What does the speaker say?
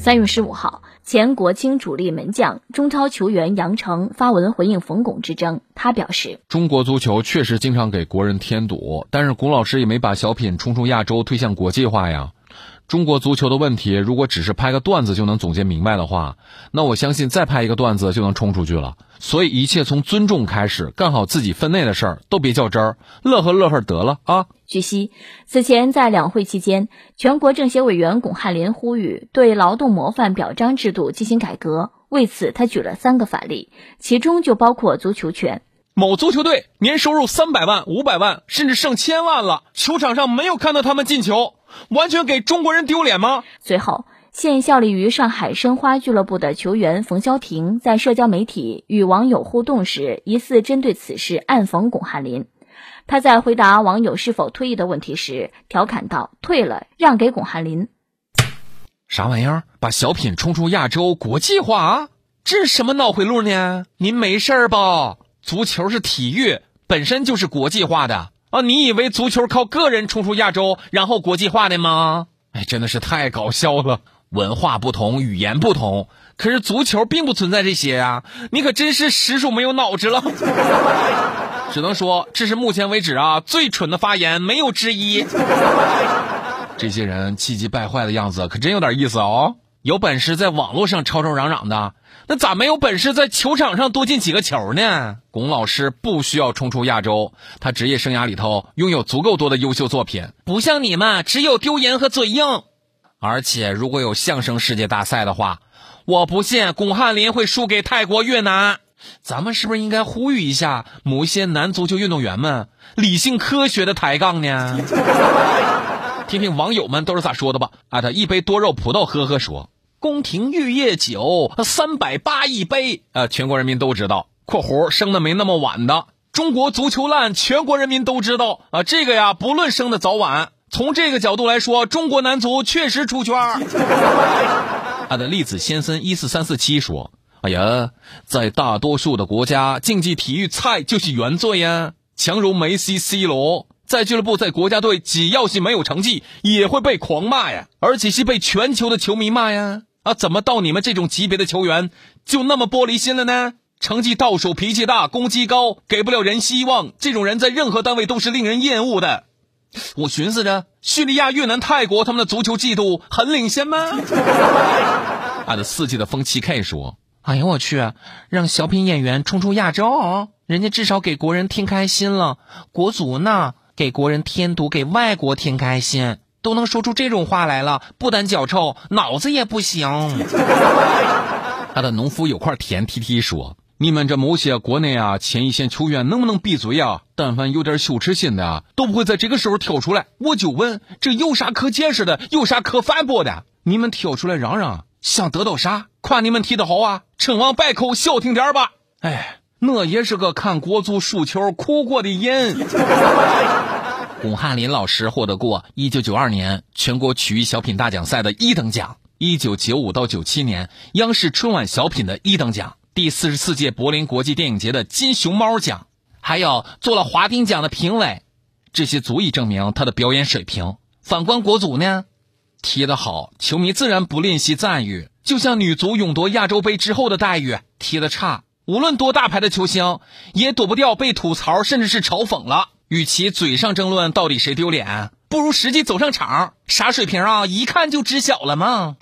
三月十五号，前国青主力门将、中超球员杨成发文回应冯巩之争。他表示：“中国足球确实经常给国人添堵，但是巩老师也没把小品冲出亚洲，推向国际化呀。中国足球的问题，如果只是拍个段子就能总结明白的话，那我相信再拍一个段子就能冲出去了。所以一切从尊重开始，干好自己分内的事儿，都别较真儿，乐呵乐呵得了啊。”据悉，此前在两会期间，全国政协委员巩汉林呼吁对劳动模范表彰制度进行改革。为此，他举了三个反例，其中就包括足球权。某足球队年收入三百万、五百万，甚至上千万了，球场上没有看到他们进球，完全给中国人丢脸吗？随后，现效力于上海申花俱乐部的球员冯潇霆在社交媒体与网友互动时，疑似针对此事暗讽巩汉林。他在回答网友是否退役的问题时，调侃道：“退了，让给巩汉林。”啥玩意儿？把小品冲出亚洲国际化？这是什么脑回路呢？您没事儿吧？足球是体育，本身就是国际化的啊！你以为足球靠个人冲出亚洲，然后国际化的吗？哎，真的是太搞笑了！文化不同，语言不同，可是足球并不存在这些啊！你可真是实属没有脑子了。只能说这是目前为止啊最蠢的发言，没有之一。这些人气急败坏的样子可真有点意思哦。有本事在网络上吵吵嚷嚷的，那咋没有本事在球场上多进几个球呢？巩老师不需要冲出亚洲，他职业生涯里头拥有足够多的优秀作品，不像你们只有丢人和嘴硬。而且如果有相声世界大赛的话，我不信巩汉林会输给泰国、越南。咱们是不是应该呼吁一下某些男足球运动员们理性科学的抬杠呢？听听网友们都是咋说的吧。啊，他一杯多肉葡萄喝喝说：“宫廷玉液酒三百八一杯。”呃，全国人民都知道。（括弧生的没那么晚的）中国足球烂，全国人民都知道。啊，这个呀，不论生的早晚，从这个角度来说，中国男足确实出圈。他的栗子先生一四三四七说。哎呀，在大多数的国家，竞技体育菜就是原罪呀。强如梅西、C 罗，在俱乐部、在国家队，只要是没有成绩，也会被狂骂呀，而且是被全球的球迷骂呀。啊，怎么到你们这种级别的球员就那么玻璃心了呢？成绩倒数，脾气大，攻击高，给不了人希望，这种人在任何单位都是令人厌恶的。我寻思着，叙利亚、越南、泰国，他们的足球季度很领先吗？俺的四季的风七 K 说。哎呀，我去！让小品演员冲出亚洲，人家至少给国人听开心了。国足呢，给国人添堵，给外国添开心，都能说出这种话来了，不但脚臭，脑子也不行。他的农夫有块田提提说：“你们这某些国内啊前一线球员能不能闭嘴啊？但凡有点羞耻心的，都不会在这个时候跳出来。我就问，这有啥可解释的？有啥可反驳的？你们跳出来嚷嚷，想得到啥？”夸你们踢得好啊！成王败寇，消停点吧。哎，我也是个看国足输球哭过的人。巩汉林老师获得过1992年全国曲艺小品大奖赛的一等奖，1995到97年央视春晚小品的一等奖，第四十四届柏林国际电影节的金熊猫奖，还有做了华鼎奖的评委，这些足以证明他的表演水平。反观国足呢，踢得好，球迷自然不吝惜赞誉。就像女足勇夺亚洲杯之后的待遇，踢得差，无论多大牌的球星，也躲不掉被吐槽，甚至是嘲讽了。与其嘴上争论到底谁丢脸，不如实际走上场，啥水平啊，一看就知晓了嘛。